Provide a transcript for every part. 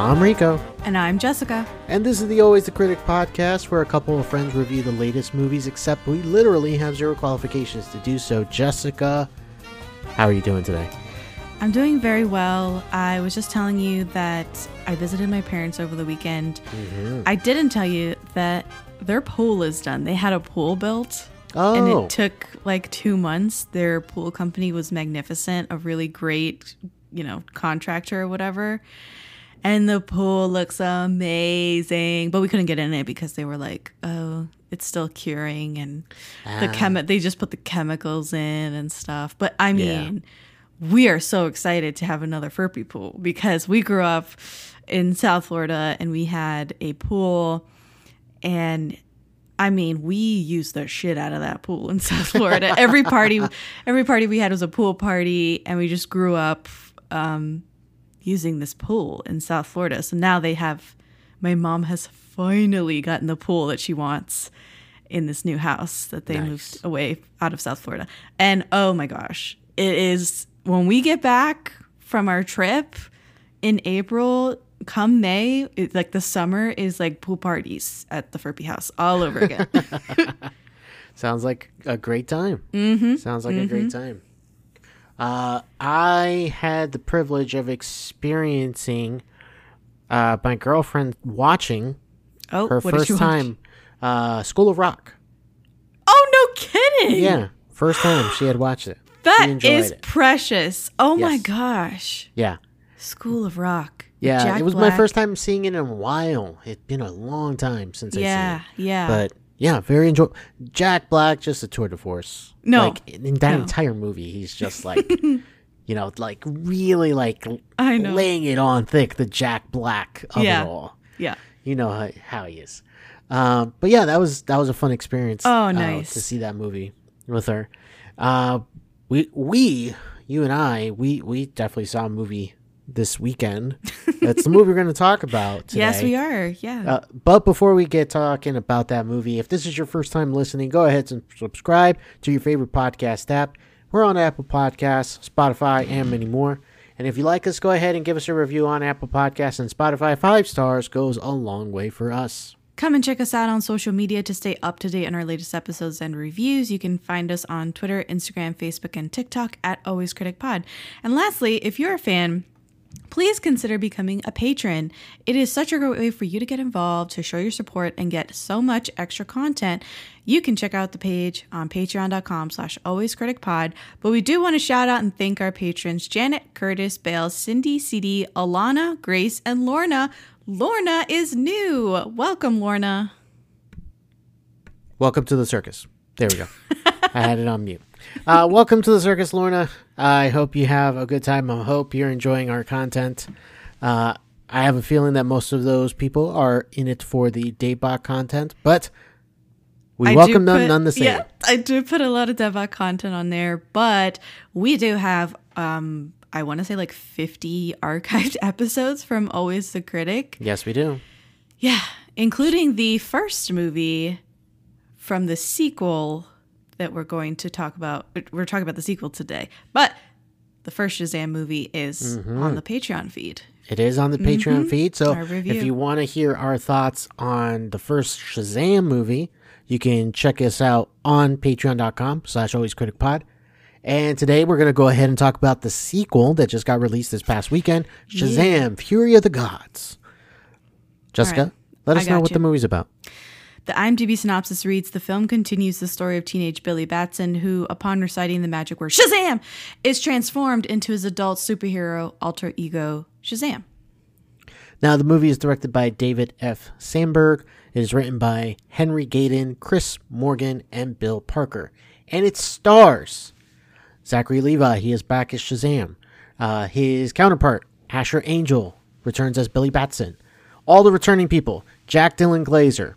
I'm Rico, And I'm Jessica. and this is the Always the Critic podcast where a couple of friends review the latest movies, except we literally have zero qualifications to do so. Jessica, how are you doing today? I'm doing very well. I was just telling you that I visited my parents over the weekend. Mm-hmm. I didn't tell you that their pool is done. They had a pool built. Oh, And it took like two months. Their pool company was magnificent, a really great, you know, contractor or whatever. And the pool looks amazing. But we couldn't get in it because they were like, oh, it's still curing and the Ah. chemi- they just put the chemicals in and stuff. But I Yeah. mean, we are so excited to have another Furpy pool because we grew up in South Florida and we had a pool and I mean, we used the shit out of that pool in South Florida. every party, every party we had was a pool party, and we just grew up um, using this pool in South Florida. So now they have. My mom has finally gotten the pool that she wants in this new house that they Nice. moved away out of South Florida. And oh my gosh, it is when we get back from our trip in April, come May, it, like the summer is like pool parties at the Furpy house all over again. Sounds like a great time. Mm-hmm. Sounds like a great time. Uh, I had the privilege of experiencing uh, my girlfriend watching oh, her first time uh, School of Rock. Oh no, kidding! Yeah, first time she had watched it. that is it. precious. Oh my gosh, Yeah, School of Rock. yeah. Jack it was my first time seeing it in a while. It's been a long time since I Yeah, seen it. yeah. But yeah, very enjoyable. Jack Black, just a tour de force. No. like in that No. entire movie, he's just like, you know, like really like I know. laying it on thick. The Jack Black of Yeah. it all. yeah. You know how, how he is. Um, but yeah, that was that was a fun experience. Oh, uh, nice. to see that movie with her. Uh, we we you and I we we definitely saw a movie this weekend. That's the movie we're going to talk about. Today. Yes, we are. Yeah. Uh, but before we get talking about that movie, if this is your first time listening, go ahead and subscribe to your favorite podcast app. We're on Apple Podcasts, Spotify, and many more. And if you like us, go ahead and give us a review on Apple Podcasts and Spotify. Five stars goes a long way for us. Come and check us out on social media to stay up to date on our latest episodes and reviews. You can find us on Twitter, Instagram, Facebook, and TikTok at Always Critic Pod. And lastly, if you're a fan, please consider becoming a patron. It is such a great way for you to get involved, to show your support, and get so much extra content. You can check out the page on patreon.com slash alwayscriticpod. But we do want to shout out and thank our patrons Janet, Curtis, Bale, Cindy, CD, Alana, Grace, and Lorna. Lorna is new. Welcome, Lorna. Welcome to the circus. There we go. I had it on mute. Uh, welcome to the circus, Lorna. I hope you have a good time. I hope you're enjoying our content. Uh, I have a feeling that most of those people are in it for the Daybot content, but we I welcome them put- none the same. Yeah, I do put a lot of Devbot content on there, but we do have um I want to say like 50 archived episodes from Always the Critic. Yes, we do. Yeah, including the first movie from the sequel that we're going to talk about. We're talking about the sequel today, but the first Shazam movie is on the Patreon feed. It is on the Patreon feed. So Mm-hmm. Our review. if you want to hear our thoughts on the first Shazam movie, you can check us out on patreon.com slash always critic pod. And today we're going to go ahead and talk about the sequel that just got released this past weekend, Shazam, Fury of the Gods. Jessica, right. let us know what you. the movie's about. The IMDb synopsis reads The film continues the story of teenage Billy Batson, who, upon reciting the magic word Shazam, is transformed into his adult superhero alter ego, Shazam. Now, the movie is directed by David F. Sandberg. It is written by Henry Gayden, Chris Morgan, and Bill Parker. And it stars Zachary Levi. He is back as Shazam. Uh, his counterpart, Asher Angel, returns as Billy Batson. All the returning people Jack Dylan Grazer,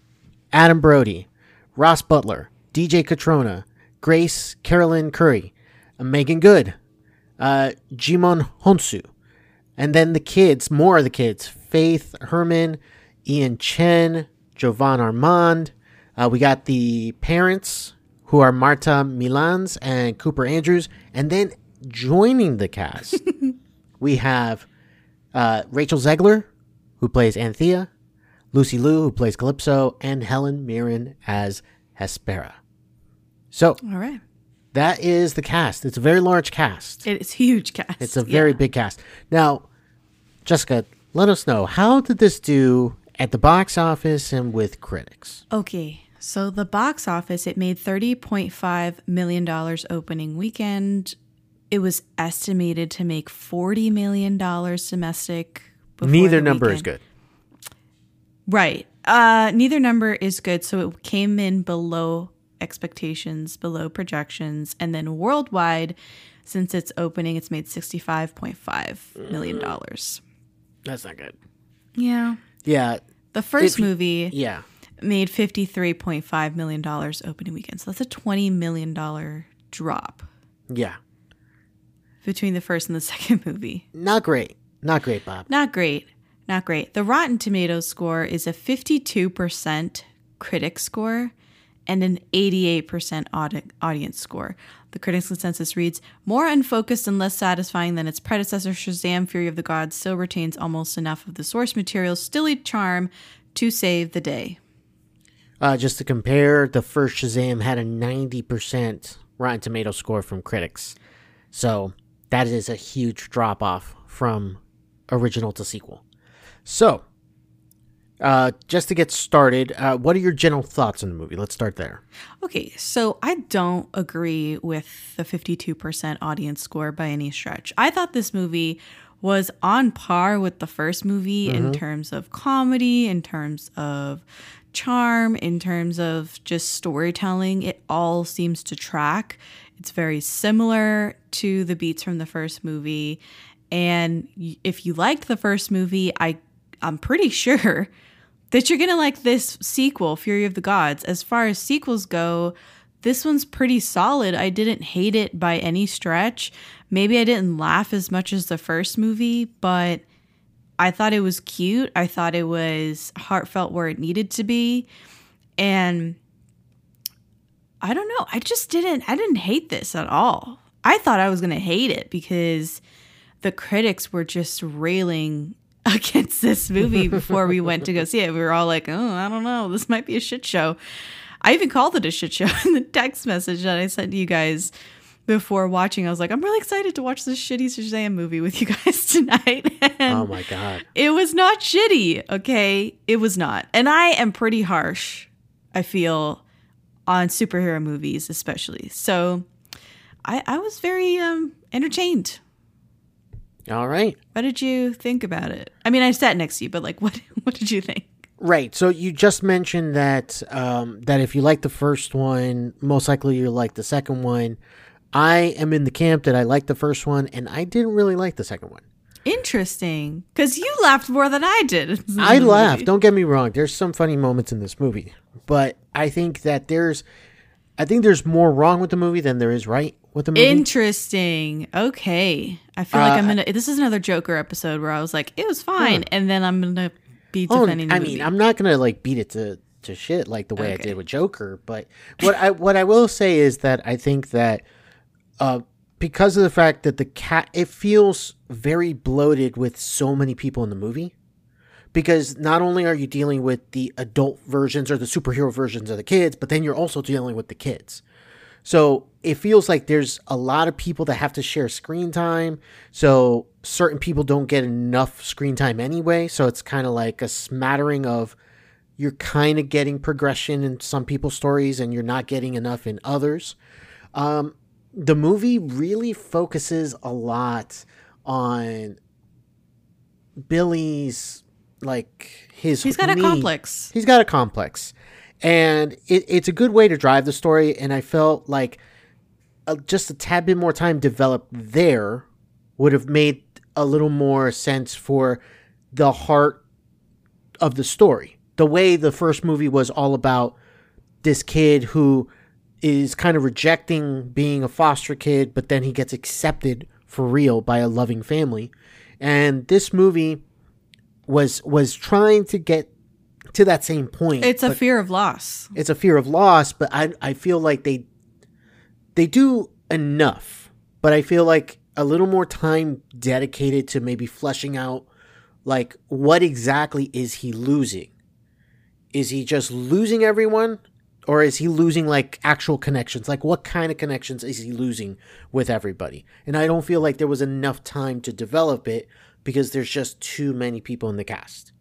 Adam Brody, Ross Butler, DJ Cotrona, Grace Caroline Currey, Meagan Good, uh, Djimon Hounsou, and then the kids, more of the kids Faith Herman, Ian Chen, Jovan Armand. Uh, we got the parents who are Marta Milans and Cooper Andrews. And then joining the cast, we have uh, Rachel Zegler, who plays Anthea, Lucy Liu, who plays Calypso, and Helen Mirren as Hespera. So All right. that is the cast. It's a very large cast. It is huge cast. It's a very Yeah. big cast. Now, Jessica, let us know how did this do at the box office and with critics? Okay. So the box office, it made $30.5 million opening weekend. It was estimated to make $40 million domestic. Neither the number is good. Right. Uh, neither number is good. So it came in below expectations, below projections. And then worldwide, since its opening, it's made $65.5 million. That's not good. Yeah. Yeah, The first If movie yeah. made $53.5 million opening weekend. So that's a $20 million drop Yeah. between the first and the second movie. Not great. Not great, Bob. Not great. Not great. The Rotten Tomatoes score is a 52% critic score and an 88% audi- audience score. The critics' consensus reads More unfocused and less satisfying than its predecessor, Shazam Fury of the Gods still retains almost enough of the source material's stilly charm to save the day. Uh, just to compare, the first Shazam had a 90% Rotten Tomato score from critics. So that is a huge drop off from original to sequel. So, uh, just to get started, uh, what are your general thoughts on the movie? Let's start there. Okay, so I don't agree with the 52% audience score by any stretch. I thought this movie was on par with the first movie in terms of comedy, in terms of charm, in terms of just storytelling. It all seems to track. It's very similar to the beats from the first movie. And if you liked the first movie, I I'm pretty sure that you're gonna like this sequel, Fury of the Gods. As far as sequels go, this one's pretty solid. I didn't hate it by any stretch. Maybe I didn't laugh as much as the first movie, but I thought it was cute. I thought it was heartfelt where it needed to be. And I don't know. I just didn't I didn't hate this at all. I thought I was going to hate it because the critics were just railing against this movie before we went to go see it. We were all like, "Oh, I don't know. This might be a shit show." I even called it a shit show in the text message that I sent to you guys before watching. I was like, "I'm really excited to watch this shitty Shazam movie with you guys tonight." And Oh my God. it was not shitty, okay? It was not. And I am pretty harsh, I feel, on superhero movies, especially. So I, I was very um, entertained. All right. What did you think about it? I mean, I sat next to you, but like, what what did you think? Right. So you just mentioned that um, that if you like the first one, most likely you'll like the second one. I am in the camp that I like the first one, and I didn't really like the second one. Interesting, because you laughed more than I did. I laughed. Don't get me wrong. There's some funny moments in this movie, but I think that there's, I think there's more wrong with the movie than there is right with the movie. Interesting. Okay, I feel like I'm gonna. This is another Joker episode where I was like, it was fine, and then I'm gonna be Oh, defending. the I mean, I'm not gonna like beat it to to shit like the way I did with Joker, but what I what I will say is that I think that uh because of the fact that the cat it feels very bloated with so many people in the movie because not only are you dealing with the adult versions or the superhero versions of the kids, but then you're also dealing with the kids. So it feels like there's a lot of people that have to share screen time. So certain people don't get enough screen time anyway. So it's kind of like a smattering of you're kind of getting progression in some people's stories and you're not getting enough in others. Um, the movie really focuses a lot on Billy's like his he's got a complex. He's got a complex, and it, it's a good way to drive the story. And I felt like uh, just a tad bit more time developed there would have made a little more sense for the heart of the story. The way the first movie was all about this kid who is kind of rejecting being a foster kid, but then he gets accepted for real by a loving family. And this movie was was trying to get to that same point. It's a fear of loss. it's a fear of loss, but I I feel like they they do enough, but I feel like a little more time dedicated to maybe fleshing out like what exactly is he losing? Is he just losing everyone or is he losing like actual connections? Like what kind of connections is he losing with everybody? And I don't feel like there was enough time to develop it because there's just too many people in the cast.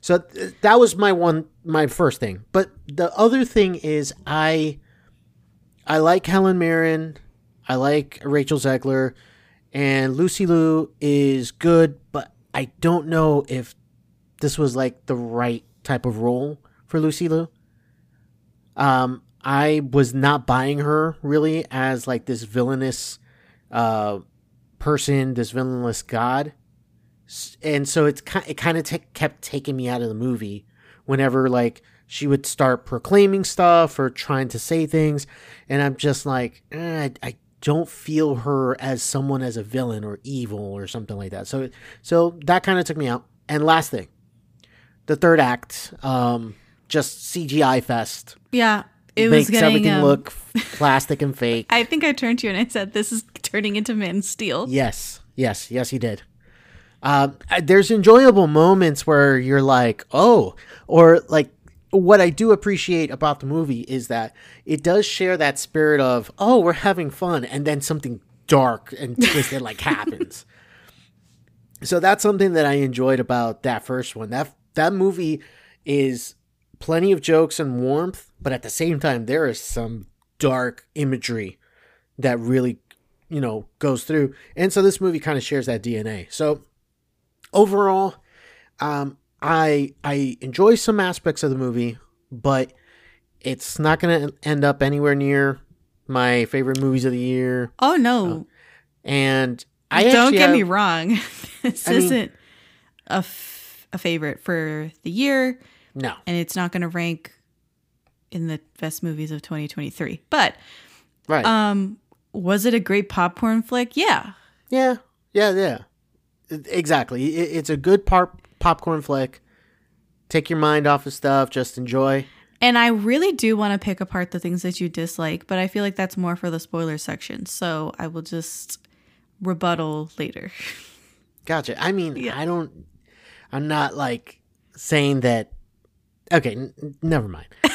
So th- that was my one my first thing. But the other thing is I I like Helen Mirren, I like Rachel Zegler, and Lucy Liu is good, but I don't know if this was like the right type of role for Lucy Liu. Um, I was not buying her really as like this villainous uh, person, this villainous god, and so it's it kind of t- kept taking me out of the movie whenever like she would start proclaiming stuff or trying to say things, and I'm just like, eh, I, I don't feel her as someone as a villain or evil or something like that. So so that kind of took me out. And last thing, the third act, um, just CGI fest Yeah, it was makes getting everything um, look plastic and fake. I think I turned to you and I said, "This is turning into Man Steel." Yes, yes, yes, he did. Um, I- there's enjoyable moments where you're like, oh, or like what I do appreciate about the movie is that it does share that spirit of, oh, we're having fun, and then something dark and twisted like happens. So that's something that I enjoyed about that first one. That that movie is plenty of jokes and warmth, but at the same time, there is some dark imagery that really, you know, goes through. And so this movie kind of shares that DNA. So overall, um, I I enjoy some aspects of the movie, but it's not going to end up anywhere near my favorite movies of the year. Oh no! And I Don't get have- me wrong. this I isn't a, f- a favorite for the year, no. and it's not going to rank in the best movies of 2023. But Right. um, was it a great popcorn flick? Yeah. Yeah, yeah, yeah. Exactly. It, it's a good pop- popcorn flick. Take your mind off of stuff. Just enjoy. And I really do want to pick apart the things that you dislike, but I feel like that's more for the spoiler section. So I will just rebuttal later. Gotcha. I mean, Yeah. I don't. I'm not like saying that. Okay, n- never mind.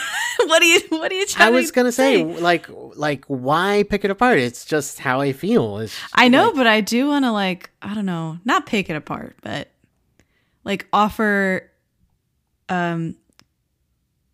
what are you what are you trying I was gonna say, like, like why pick it apart? It's just how I feel. It's I know, like- but I do want to like I don't know, not pick it apart, but like offer um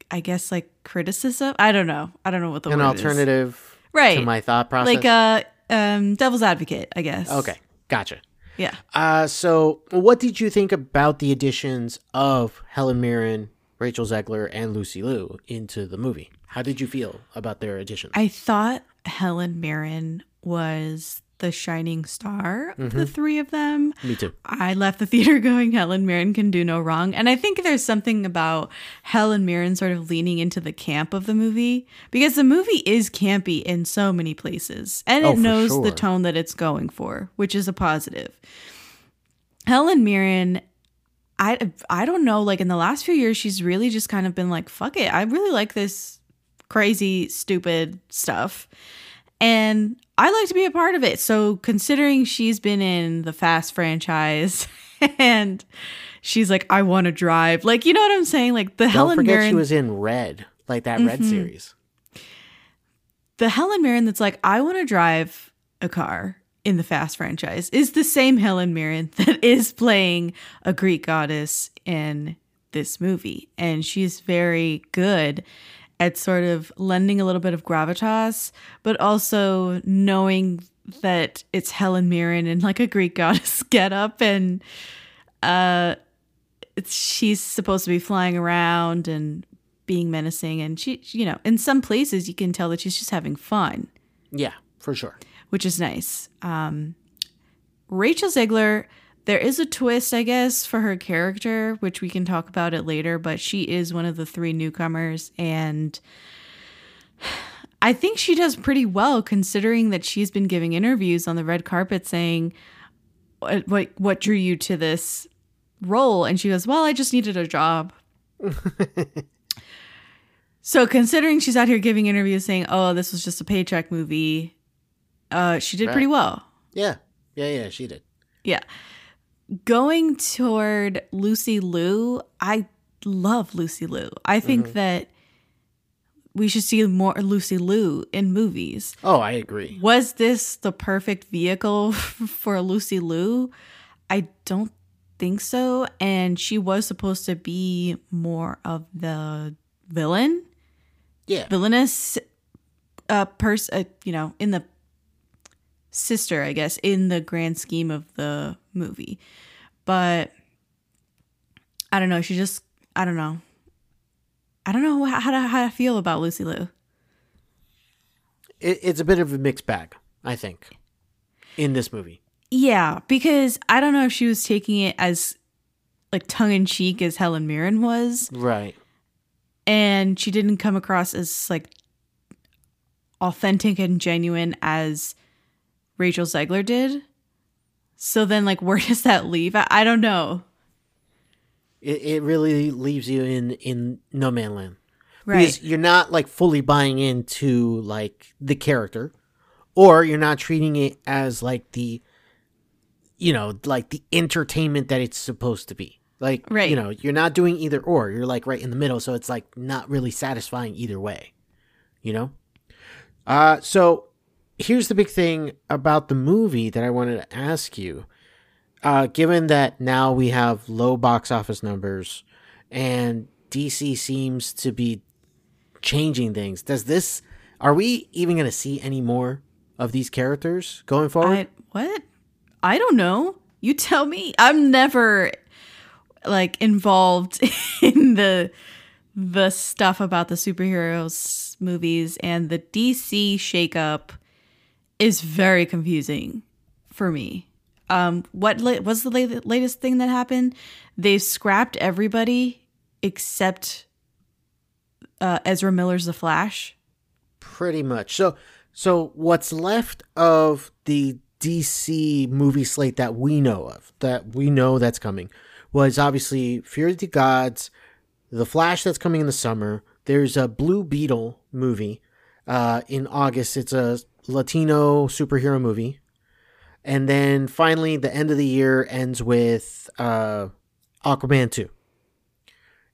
I guess like criticism. I don't know. I don't know what the an word is. alternative Right. to my thought process. Like uh um devil's advocate, I guess. okay, gotcha. Yeah. Uh, so what did you think about the additions of Helen Mirren, Rachel Zegler, and Lucy Liu into the movie? How did you feel about their additions? I thought Helen Mirren was the shining star of the mm-hmm. three of them. Me too. I left the theater going, Helen Mirren can do no wrong. And I think there's something about Helen Mirren sort of leaning into the camp of the movie because the movie is campy in so many places and Oh, it knows sure. the tone that it's going for, which is a positive. Helen Mirren. I, I don't know like in the last few years she's really just kind of been like fuck it I really like this crazy stupid stuff and I like to be a part of it. So considering she's been in the Fast franchise and she's like, I want to drive, like you know what I'm saying? Like the Don't Helen forget Mirren, she was in Red, like that Red Mhm. series. the Helen Mirren that's like, I want to drive a car in the Fast franchise is the same Helen Mirren that is playing a Greek goddess in this movie, and she's very good at sort of lending a little bit of gravitas, but also knowing that it's Helen Mirren in like a Greek goddess getup, and uh, she's supposed to be flying around and being menacing, and she, you know, in some places you can tell that she's just having fun, Yeah, for sure. Which is nice. Um, Rachel Zegler, There is a twist, I guess, for her character, which we can talk about it later, but she is one of the three newcomers and I think she does pretty well considering that she's been giving interviews on the red carpet saying what what, what drew you to this role and she goes, "Well, I just needed a job." so considering she's out here giving interviews saying, "Oh, this was just a paycheck movie." Uh she did pretty well. Yeah, yeah, yeah. She did. Yeah. going toward Lucy Liu, I love Lucy Liu. I think Mm-hmm. that we should see more Lucy Liu in movies. Oh, I agree. Was this the perfect vehicle for Lucy Liu? I don't think so. And she was supposed to be more of the villain, Yeah. villainous uh, person, uh, you know, in the sister, I guess, in the grand scheme of the movie. But I don't know. She just, I don't know. I don't know how, how, to, how to feel about Lucy Liu. It, it's a bit of a mixed bag, I think, in this movie. Yeah, because I don't know if she was taking it as like tongue in cheek as Helen Mirren was, Right. and she didn't come across as like authentic and genuine as Rachel Zegler did. So then, like, where does that leave? I, I don't know. It, it really leaves you in, in no man land. Right. Because you're not like fully buying into like the character, or you're not treating it as like the, you know, like the entertainment that it's supposed to be. Like, Right. you know, you're not doing either or. You're like right in the middle, so it's like not really satisfying either way. You know. Uh, so here's the big thing about the movie that I wanted to ask you. Uh, given that now we have low box office numbers and DC seems to be changing things, does this are we even going to see any more of these characters going forward? I what? I don't know. You tell me. I'm never like involved in the the stuff about the superheroes movies and the DC shakeup is very confusing for me. Um, what la- what's the la- latest thing that happened? They've scrapped everybody except uh, Ezra Miller's The Flash. Pretty much. So so what's left of the DC movie slate that we know of, that we know that's coming, was obviously Fury of the Gods, The Flash that's coming in the summer. There's a Blue Beetle movie uh, in August. It's a Latino superhero movie. And then finally, the end of the year ends with uh, Aquaman 2.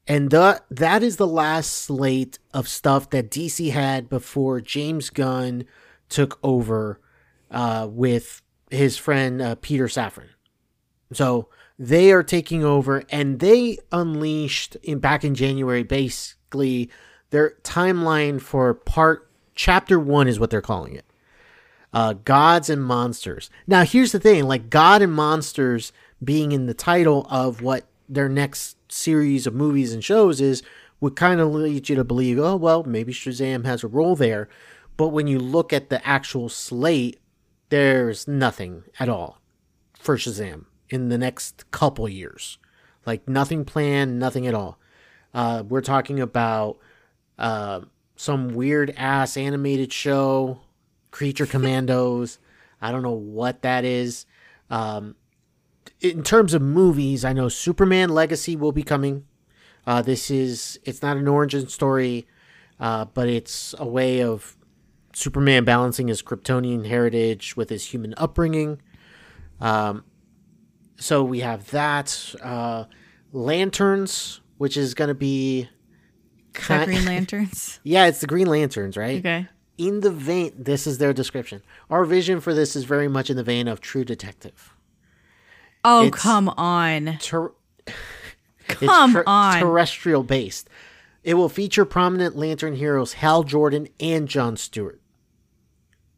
And the, that is the last slate of stuff that DC had before James Gunn took over uh, with his friend uh, Peter Safran. So they are taking over, and they unleashed in back in January basically their timeline for part chapter one is what they're calling it. Uh, gods and monsters. Now here's the thing: like God and monsters being in the title of what their next series of movies and shows is would kind of lead you to believe, oh well, maybe Shazam has a role there. But when you look at the actual slate, there's nothing at all for Shazam in the next couple years. Like nothing planned, nothing at all. Uh, we're talking about uh, some weird ass animated show, Creature Commandos. I don't know what that is. Um, in terms of movies, I know Superman Legacy will be coming. Uh, this is it's not an origin story, uh, but it's a way of Superman balancing his Kryptonian heritage with his human upbringing. Um, so we have that. Uh, Lanterns, which is going to be. That Green Lanterns? yeah, it's the Green Lanterns, right? Okay. In the vein, this is their description. Our vision for this is very much in the vein of True Detective. Oh, It's- come on. Ter- Come ter- on. terrestrial based. It will feature prominent Lantern heroes Hal Jordan and John Stewart.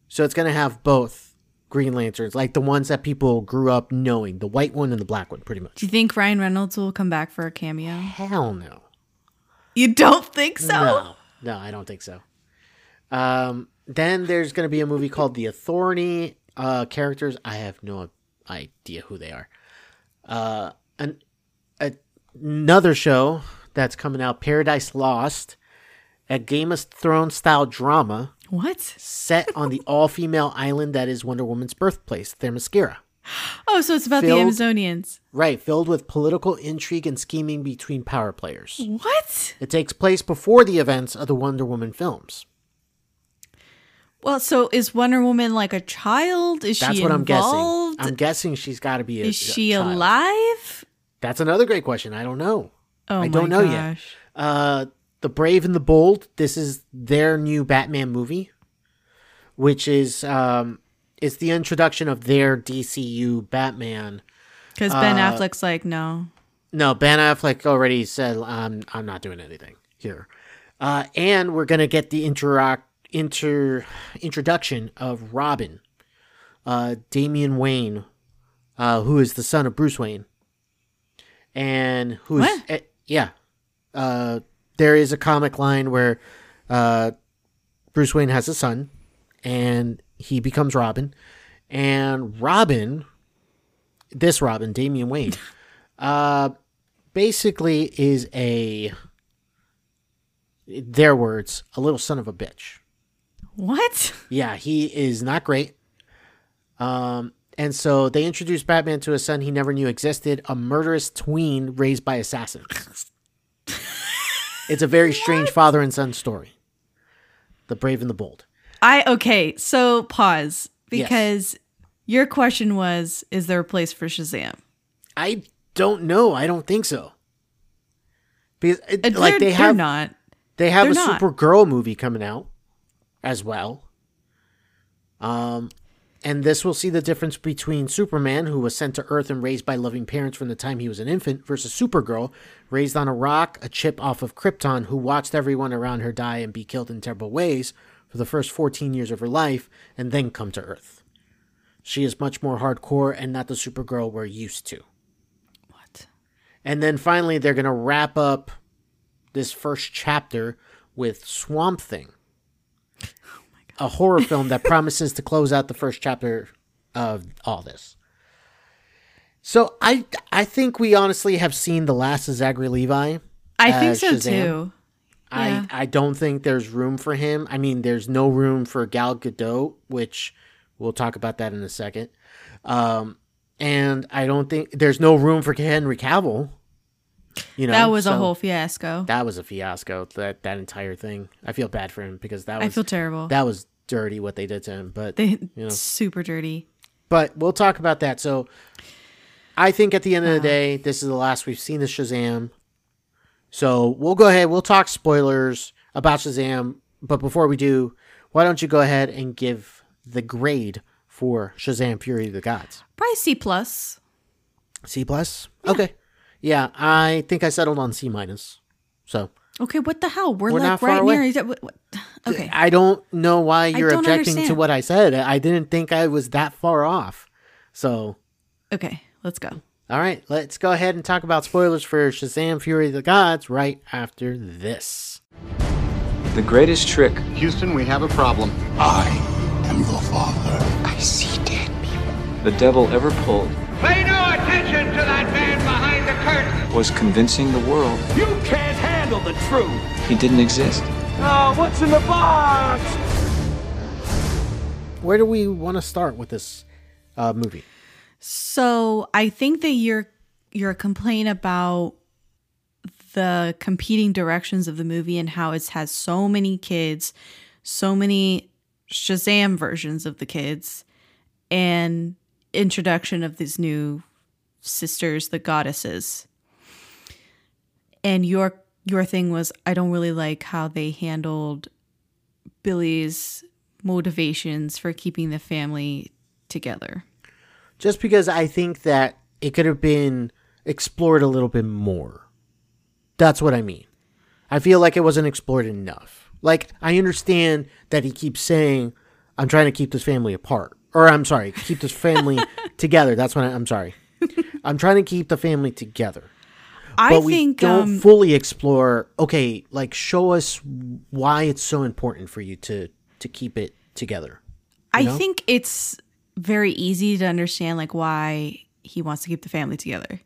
So it's going to have both Green Lanterns, like the ones that people grew up knowing, the white one and the black one, pretty much. Do you think Ryan Reynolds will come back for a cameo? Hell no. You don't think so? No, no, I don't think so. Um, then there's going to be a movie called The Authority. Uh, characters, I have no idea who they are. Uh, an, a, another show that's coming out, Paradise Lost, a Game of Thrones style drama What? set on the all female island that is Wonder Woman's birthplace, Themyscira. Oh, so it's about Filled- the Amazonians. Right, filled with political intrigue and scheming between power players. What? It takes place before the events of the Wonder Woman films. Well, so is Wonder Woman like a child? Is That's she what I'm guessing. involved? I'm guessing she's got to be a is she a alive? That's another great question. I don't know. Oh I don't my know yet. gosh. Uh, the Brave and the Bold. This is their new Batman movie, which is um, is the introduction of their DCU Batman. Because Ben Uh, Affleck's like, no. No, Ben Affleck already said I'm I'm not doing anything here, uh, and we're gonna get the interact inter introduction of Robin, uh, Damian Wayne, uh, who is the son of Bruce Wayne, and who's What? eh, yeah, uh, there is a comic line where uh, Bruce Wayne has a son, and he becomes Robin, and Robin, this Robin, Damian Wayne. Uh, basically is a their words, a little son of a bitch. What? Yeah, he is not great. Um, and so they introduced Batman to a son he never knew existed, a murderous tween raised by assassins. it's a very strange father and son story. The brave and the bold. I okay, so pause Yes. because your question was is there a place for Shazam? I don't know. I don't think so. Because it- Uh, like they have not. They have They're a not. Supergirl movie coming out as well. Um, and this will see the difference between Superman, who was sent to Earth and raised by loving parents from the time he was an infant, versus Supergirl, raised on a rock, a chip off of Krypton, who watched everyone around her die and be killed in terrible ways for the first 14 years of her life and then come to Earth. She is much more hardcore and not the Supergirl we're used to. What? And then finally, they're going to wrap up this first chapter with Swamp Thing, a horror film that promises to close out the first chapter of all this. So I I think we honestly have seen the last of Zachary Levi. I think so Shazam. too. Yeah. I I don't think there's room for him. I mean, there's no room for Gal Gadot, which we'll talk about that in a second. Um, and I don't think there's no room for Henry Cavill. You know, that was a whole fiasco. that was a fiasco. That that entire thing. I feel bad for him because that I feel terrible. that was dirty what they did to him. But they you know. super dirty. but we'll talk about that. So I think at the end of the uh-huh. day, this is the last we've seen of Shazam. So we'll go ahead. We'll talk spoilers about Shazam. But before we do, why don't you go ahead and give the grade for Shazam: Fury of the Gods? Probably C plus. C plus. Okay. Yeah, I think I settled on C minus. So Okay, what the hell? We're, We're like not right away. near. each other. What- what- Okay, I don't know why you're don't objecting to what I said. I didn't think I was that far off. So okay, let's go. All right, let's go ahead and talk about spoilers for Shazam Fury of the Gods right after this. The greatest trick Houston, we have a problem. I am your father. I see dead people. the devil ever pulled Pay no attention to that man behind the curtain. was convincing the world You can't handle the truth. he didn't exist. Oh, what's in the box? Where do we want to start with this uh, movie? So I think that your your complaint about the competing directions of the movie and how it has so many kids, so many Shazam versions of the kids, and introduction of these new sisters, the goddesses. And your your thing was I don't really like how they handled Billy's motivations for keeping the family together. Just because I think that it could have been explored a little bit more. That's what I mean. I feel like it wasn't explored enough. Like, I understand that he keeps saying, I'm trying to keep this family apart. Or, I'm sorry, keep this family together. That's what I, I'm sorry. I'm trying to keep the family together. I but we think don't um, fully explore okay like show us why it's so important for you to to keep it together I know? think it's very easy to understand like why he wants to keep the family together.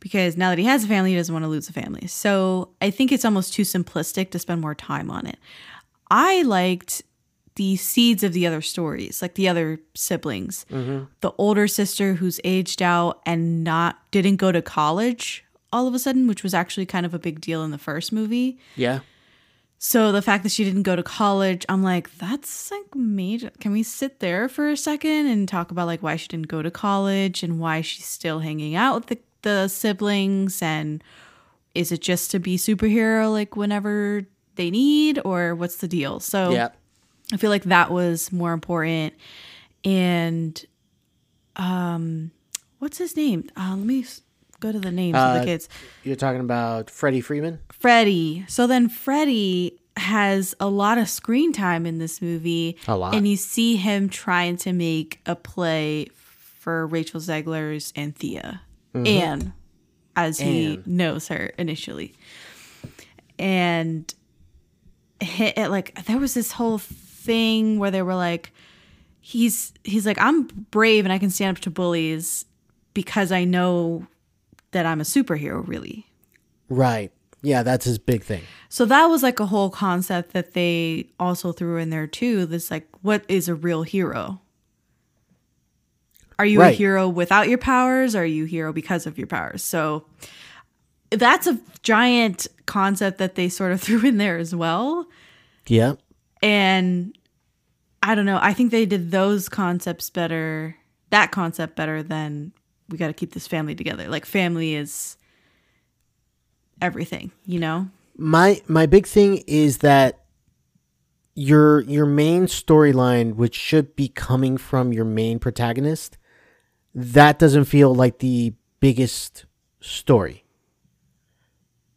Because now that he has a family, he doesn't want to lose a family. So I think it's almost too simplistic to spend more time on it. I liked the seeds of the other stories, like the other siblings. The older sister who's aged out and not didn't go to college all of a sudden, which was actually kind of a big deal in the first movie. yeah so the fact that she didn't go to college, I'm like, that's like major. Can we sit there for a second and talk about like why she didn't go to college and why she's still hanging out with the, the siblings and is it just to be superhero like whenever they need or what's the deal? So Yeah. I feel like that was more important. And um what's his name? Uh, let me go to the names of Uh, the kids. You're talking about Freddy Freeman? Freddy. So then Freddy has a lot of screen time in this movie. A lot. And you see him trying to make a play for Rachel Zegler's Anthea. Anne, as he Anne. knows her initially. And he- it, like there was this whole thing where they were like he's he's like I'm brave and I can stand up to bullies because I know that I'm a superhero really. Right. Yeah, that's his big thing. So that was like a whole concept that they also threw in there too. This like, what is a real hero? Are you a hero without your powers? Or are you a hero because of your powers? So that's a giant concept that they sort of threw in there as well. Yeah. And I don't know. I think they did those concepts better, that concept better than we got to keep this family together. Like, family is everything, you know? my my big thing is that your your main storyline which should be coming from your main protagonist that doesn't feel like the biggest story.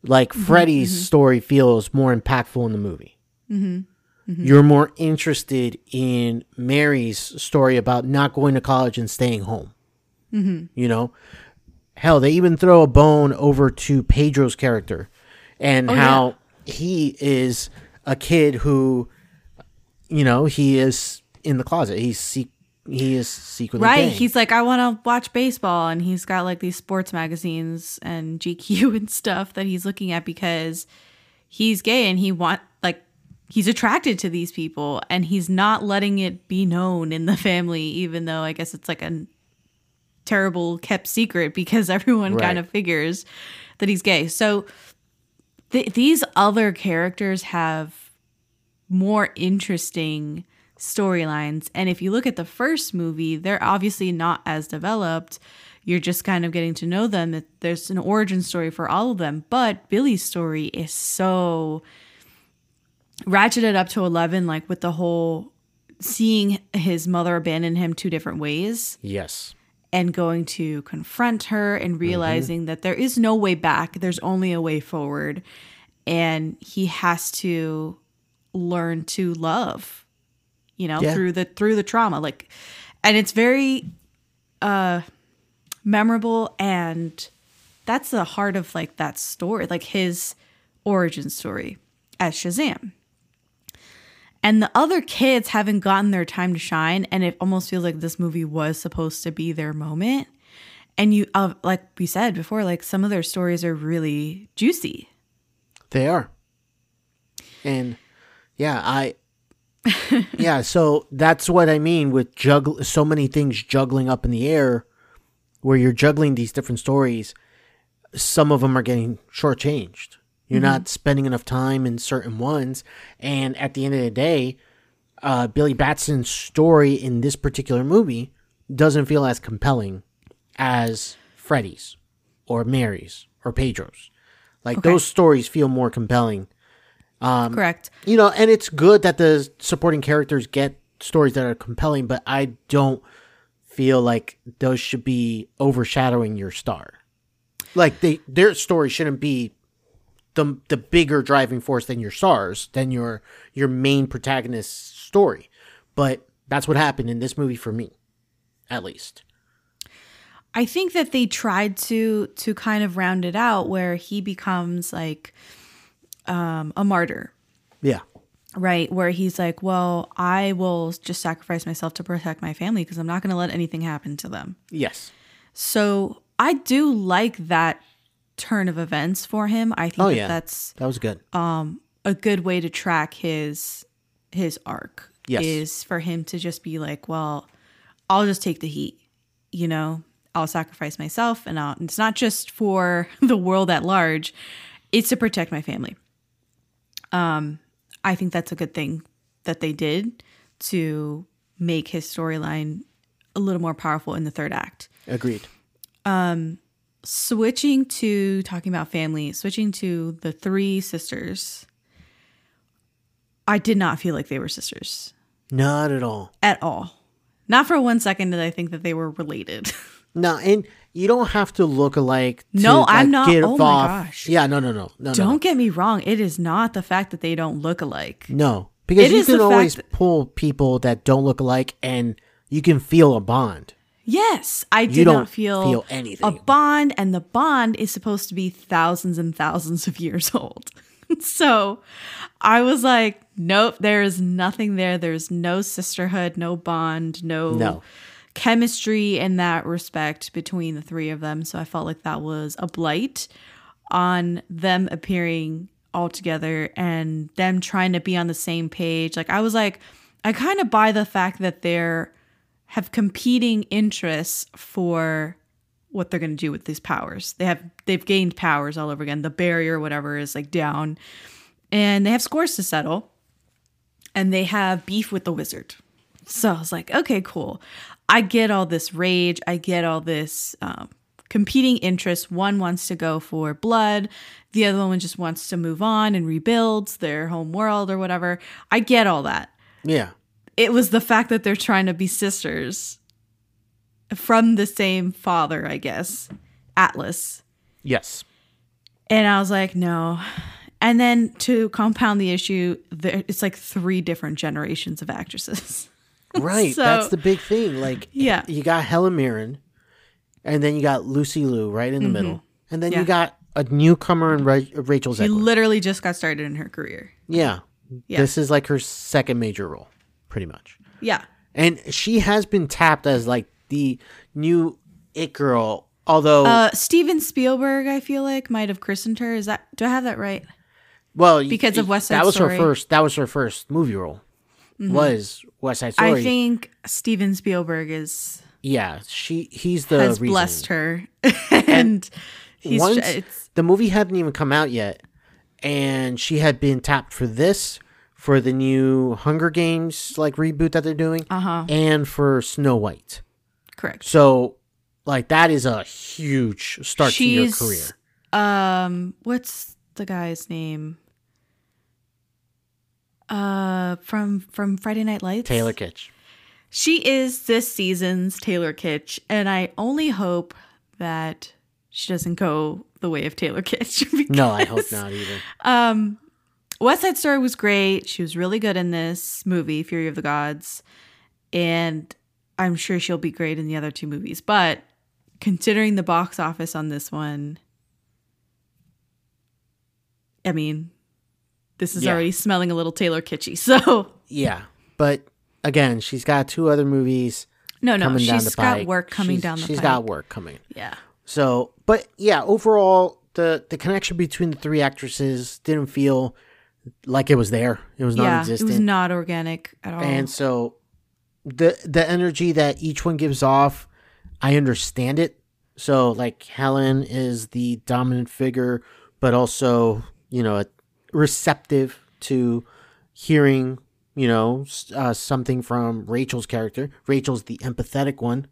Like mm-hmm, freddy's mm-hmm. story feels more impactful in the movie. Mm-hmm, You're more interested in mary's story about not going to college and staying home Mm-hmm. you know hell they even throw a bone over to pedro's character and oh, how he is a kid who you know he is in the closet he's se- he is secretly Right. gay. He's like, I want to watch baseball. And he's got like these sports magazines and GQ and stuff that he's looking at because he's gay and he want like he's attracted to these people and he's not letting it be known in the family, even though I guess it's like a terrible kept secret because everyone Right. kind of figures that he's gay. So th- these other characters have more interesting storylines. And if you look at the first movie, they're obviously not as developed. You're just kind of getting to know them. There's an origin story for all of them. But Billy's story is so ratcheted up to 11, like with the whole seeing his mother abandon him two different ways yes and going to confront her and realizing that there is no way back there's only a way forward. And he has to learn to love you know Yeah. through the through the trauma. Like and it's very uh memorable and that's the heart of like that story like his origin story as shazam and the other kids haven't gotten their time to shine and it almost feels like this movie was supposed to be their moment and you uh, like we said before like some of their stories are really juicy They are. And yeah, I Yeah, so that's what I mean with juggle so many things juggling up in the air where you're juggling these different stories. Some of them are getting shortchanged. You're not spending enough time in certain ones. And at the end of the day, uh, Billy Batson's story in this particular movie doesn't feel as compelling as Freddy's or Mary's or Pedro's. Like Okay. those stories feel more compelling. Um, correct You know, and it's good that the supporting characters get stories that are compelling, but I don't feel like those should be overshadowing your star. Like they their story shouldn't be the the bigger driving force than your stars, than your your main protagonist's story. But that's what happened in this movie for me, at least. I think that they tried to to kind of round it out where he becomes like um, a martyr, Yeah. right? Where he's like, "Well, I will just sacrifice myself to protect my family because I'm not going to let anything happen to them." Yes. So I do like that turn of events for him. I think Oh that yeah. that's that was good. Um, a good way to track his his arc. Yes. Is for him to just be like, well, I'll just take the heat. You know, I'll sacrifice myself, and I'll, it's not just for the world at large. It's to protect my family. Um, I think that's a good thing that they did to make his storyline a little more powerful in the third act. Agreed. Switching to talking about family, switching to the three sisters. I did not feel like they were sisters Not at all. at all. Not for one second did I think that they were related. No, and you don't have to look alike. To, No, I'm not- oh my gosh. Yeah, no, no, no, no, Don't no. get me wrong, it is not the fact that they don't look alike. No, because It you can always that- pull people that don't look alike, and you can feel a bond. Yes, I did not feel, feel a bond, and the bond is supposed to be thousands and thousands of years old. so I was like, nope, there is nothing there. There's no sisterhood, no bond, no, No. chemistry in that respect between the three of them. So I felt like that was a blight on them appearing all together and them trying to be on the same page. Like I was like, I kind of buy the fact that they're have competing interests for what they're going to do with these powers. They have they've gained powers all over again. The barrier whatever is like down and they have scores to settle and they have beef with the wizard. So I was like, okay, cool. I get all this rage. I get all this um, competing interests. One wants to go for blood. The other one just wants to move on and rebuild their home world or whatever. I get all that. Yeah, It was the fact that they're trying to be sisters from the same father, I guess, Atlas. yes, And I was like, no. And then to compound the issue, there, it's like three different generations of actresses. right. So- That's the big thing. Like, Yeah. you got Helen Mirren, and then you got Lucy Liu right in the middle, and then Mm-hmm. Yeah. you got a newcomer in Ra- Rachel She literally just got started in her career. yeah. Yeah. this is like her second major role, pretty much. Yeah. And she has been tapped as like the new it girl. Although, Uh, Steven Spielberg, I feel like, might have christened her. Is that, do I have that right? well, because of West Side Story. that was Story. her first. That was her first movie role. Was West Side Story? I think Steven Spielberg is Yeah, she. He's the has reason. blessed her, and he's Once the movie hadn't even come out yet, and she had been tapped for this, for the new Hunger Games like reboot that they're doing, Uh-huh. and for Snow White. correct. So, like that is a huge start She's to your career. um, what's the guy's name? Uh, from from Friday Night Lights, Taylor Kitsch. She is this season's Taylor Kitsch, and I only hope that she doesn't go the way of Taylor Kitsch. No, I hope not either. Um, West Side Story was great. She was really good in this movie, Fury of the Gods, and I'm sure she'll be great in the other two movies. But considering the box office on this one, I mean, this is Yeah. already smelling a little Taylor Kitschy. So Yeah, but again, she's got two other movies no, no, coming she's got pike. work coming She's- down the She's pike. got work coming. Yeah. So, but yeah, overall, the the connection between the three actresses didn't feel like it was there. It was yeah, it non-existent. was not organic at all. and so the the energy that each one gives off, I understand it. So, like Helen is the dominant figure, but also you know receptive to hearing you know uh, something from Rachel's character. Rachel's the empathetic one,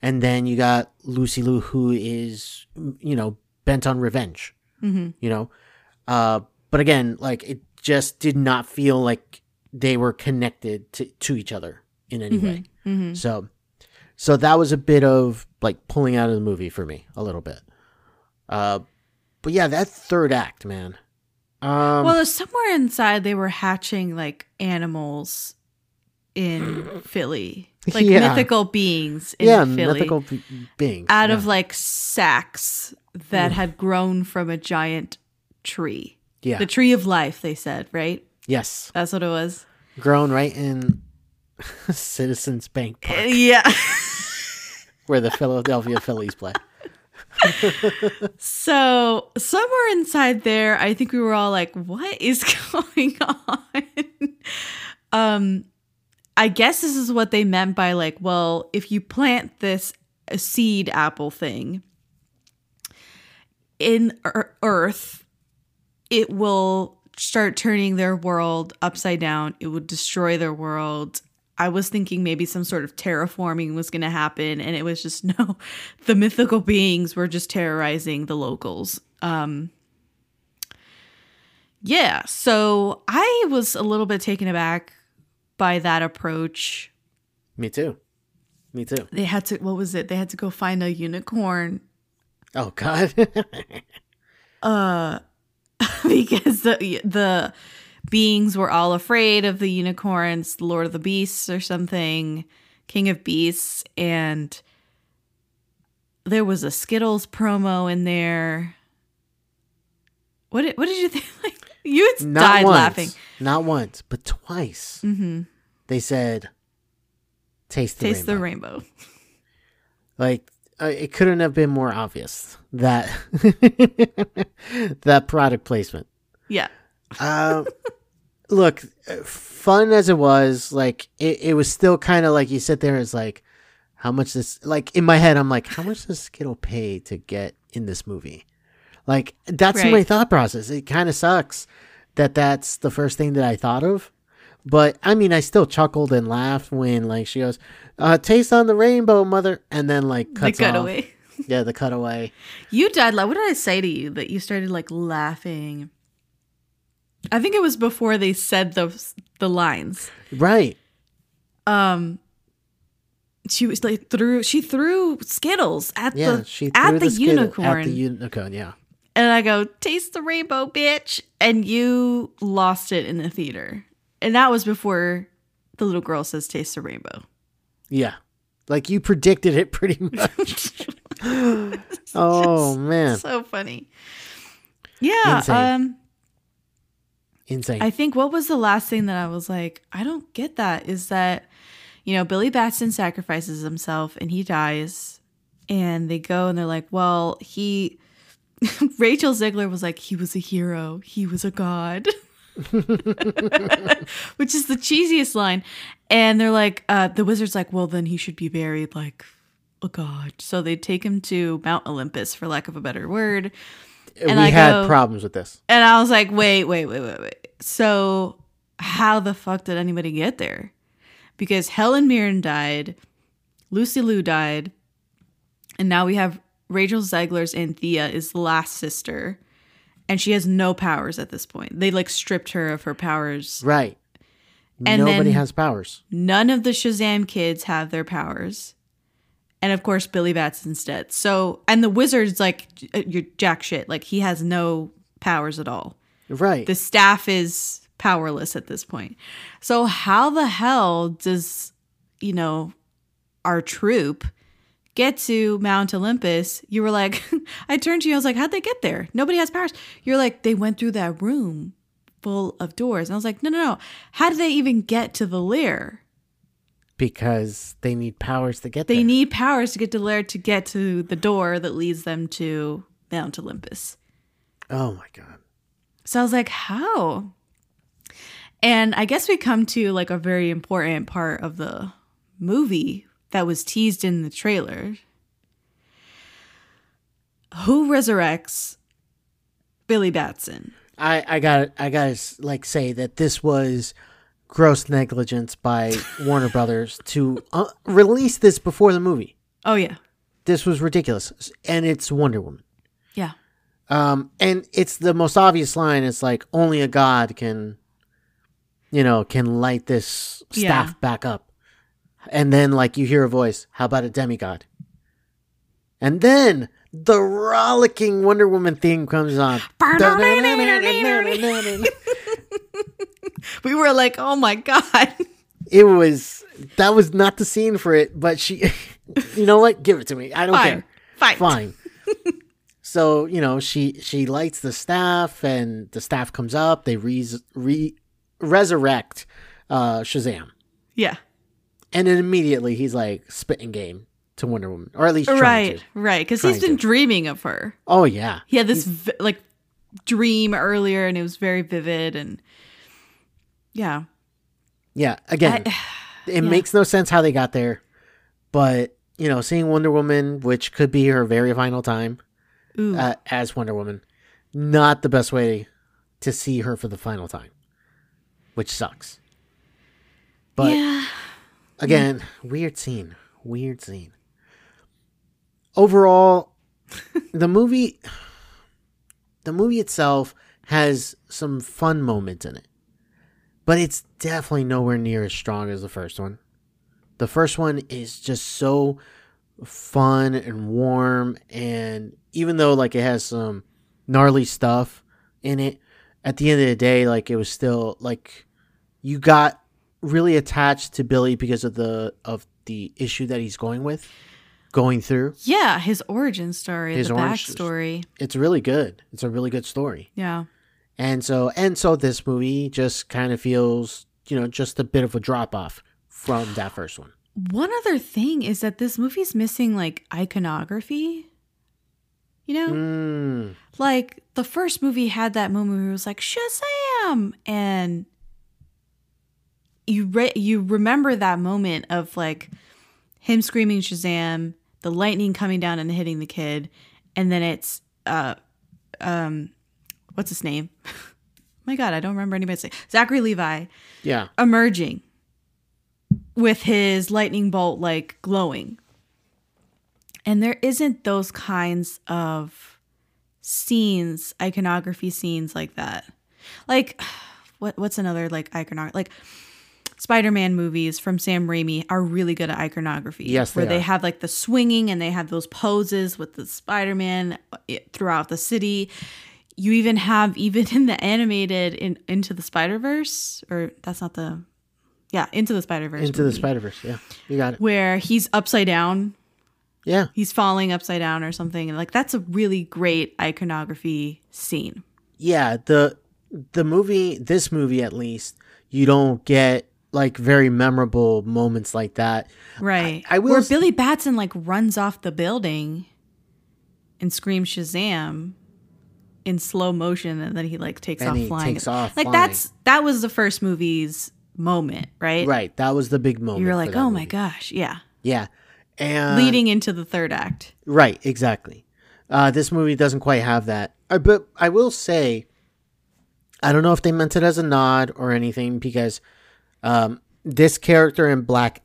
and then you got Lucy Liu, who is you know bent on revenge. Mm-hmm. You know, uh, but again, like it just did not feel like they were connected to, to each other in any way. Mm-hmm. So, so that was a bit of like pulling out of the movie for me a little bit. Uh, but yeah, that third act, man. Um, well, somewhere inside they were hatching like animals in Philly, like Yeah. mythical beings in yeah, Philly, mythical be- beings out yeah. of like sacks that had grown from a giant tree. Yeah, The tree of life, they said, right? yes, That's what it was. grown right in Citizens Bank Park, Yeah. where the Philadelphia Phillies play. So somewhere inside there, I think we were all like, "What is going on?" um, I guess this is what they meant by like, well, if you plant this seed apple thing in ear- Earth, it will start turning their world upside down. It would destroy their world. I was thinking maybe some sort of terraforming was going to happen, and it was just no. The mythical beings were just terrorizing the locals. Um, yeah, so I was a little bit taken aback by that approach. Me too. Me too. They had to, what was it? They had to go find a unicorn Oh God. uh because the the beings were all afraid of the unicorns, Lord of the Beasts or something, King of Beasts, and there was a Skittles promo in there. What did, what did you think? Like, you Not died once. laughing. Not once, but twice. Mm-hmm. They said, "Taste the Taste rainbow." the rainbow. Like uh, it couldn't have been more obvious that that product placement. Yeah. Uh, look, fun as it was, like it, it was still kind of like you sit there. It's like, how much this? Like in my head, I'm like, how much does Skittle pay to get in this movie? Like that's my thought process. It kind of sucks that that's the first thing that I thought of. But I mean, I still chuckled and laughed when like she goes, uh, "Taste on the rainbow, mother," and then like The cuts off. cutaway. Yeah, the cutaway. You died. la- What did I say to you that you started like laughing? I think it was before they said the the lines. Right. Um, she was like threw she threw Skittles at Yeah, the she at threw the, unicorn, At the unicorn. Yeah. and I go taste the rainbow, bitch, and you lost it in the theater, and that was before the little girl says taste the rainbow. Yeah. Like you predicted it pretty much. oh man. so funny. Yeah. Insane. Um. Insane. I think what was the last thing that I was like, I don't get that is that, you know, Billy Batson sacrifices himself and he dies. And they go and they're like, well, he, Rachel Zegler was like, he was a hero, he was a god. Which is the cheesiest line. And they're like, uh, the wizard's like, well, then he should be buried like a god. So they take him to Mount Olympus, for lack of a better word. we and I had go- problems with this. And I was like, wait, wait, wait, wait, wait. So how the fuck did anybody get there? Because Helen Mirren died, Lucy Liu died, and now we have Rachel Zegler's Anthea is the last sister, and she has no powers at this point. They like stripped her of her powers. Right. And Nobody has powers. None of the Shazam kids have their powers. And of course, Billy Batson's dead. So, and the wizard's like, uh, you're jack shit. Like, he has no powers at all. Right. the staff is powerless at this point. So how the hell does you know our troop get to Mount Olympus? You were like, I turned to you. I was like, how'd they get there? Nobody has powers. You're like, they went through that room full of doors. And I was like, no, no, no. How did they even get to the lair? because they need powers to get They there. need powers to get to the lair to get to the door that leads them to Mount Olympus. oh my god. So I was like, how? And I guess we come to like a very important part of the movie that was teased in the trailer. Who resurrects Billy Batson? I I got I got to like say that this was gross negligence by Warner Brothers to uh, release this before the movie. Oh yeah. This was ridiculous, and it's Wonder Woman. Yeah. Um, and it's the most obvious line. It's like only a god can, you know, can light this staff Yeah. back up. And then like you hear a voice, how about a demigod? And then the rollicking Wonder Woman theme comes on. We were like, oh my God. It was that was not the scene for it, but she you know what? Give it to me. I don't Fine. care. Fine. Fine. so, you know, she she lights the staff and the staff comes up, they re, re resurrect uh Shazam. Yeah. And then immediately he's like spitting game to Wonder Woman, or at least trying Right. to. Right. Because he's been to. dreaming of her. Oh yeah. He had this vi- like dream earlier and it was very vivid and yeah. Yeah, again, it makes no sense how they got there, but you know, seeing Wonder Woman, which could be her very final time uh, as Wonder Woman, not the best way to see her for the final time, which sucks. But yeah. Again, weird scene. Weird scene. Overall, the movie the movie itself has some fun moments in it. But it's definitely nowhere near as strong as the first one. The first one is just so fun and warm and even though like it has some gnarly stuff in it, at the end of the day like it was still like you got really attached to Billy because of the of the issue that he's going with going through. Yeah, his origin story, His the origin- backstory. It's really good. It's a really good story. Yeah. And so and so this movie just kind of feels, you know, just a bit of a drop off from that first one. One other thing is that this movie's missing like iconography. You know? Mm, Like the first movie had that moment where it was like Shazam and you re- you remember that moment of like him screaming Shazam, the lightning coming down and hitting the kid, and then it's uh um what's his name? My God, I don't remember anybody's name. Zachary Levi yeah. emerging with his lightning bolt like glowing. And there isn't those kinds of scenes, iconography scenes like that. Like what what's another like iconography like Spider-Man movies from Sam Raimi are really good at iconography. Yes, where they they have like the swinging and they have those poses with the Spider-Man uh, throughout the city. You even have even in the animated in Into the Spider-Verse or that's not the yeah, Into the Spider-Verse. Into the Spider Verse. Yeah. You got it. where he's upside down Yeah. he's falling upside down or something and like that's a really great iconography scene Yeah. The the movie this movie at least, you don't get like very memorable moments like that. right I will where s- billy batson like runs off the building and screams shazam in slow motion and then he like takes And off he flying takes off like flying. that's that was the first movie's moment right Right. That was the big moment. you were like oh my gosh yeah Yeah. And leading into the third act Right, exactly. Uh, this movie doesn't quite have that. Uh, but I will say, I don't know if they meant it as a nod or anything because um, this character and Black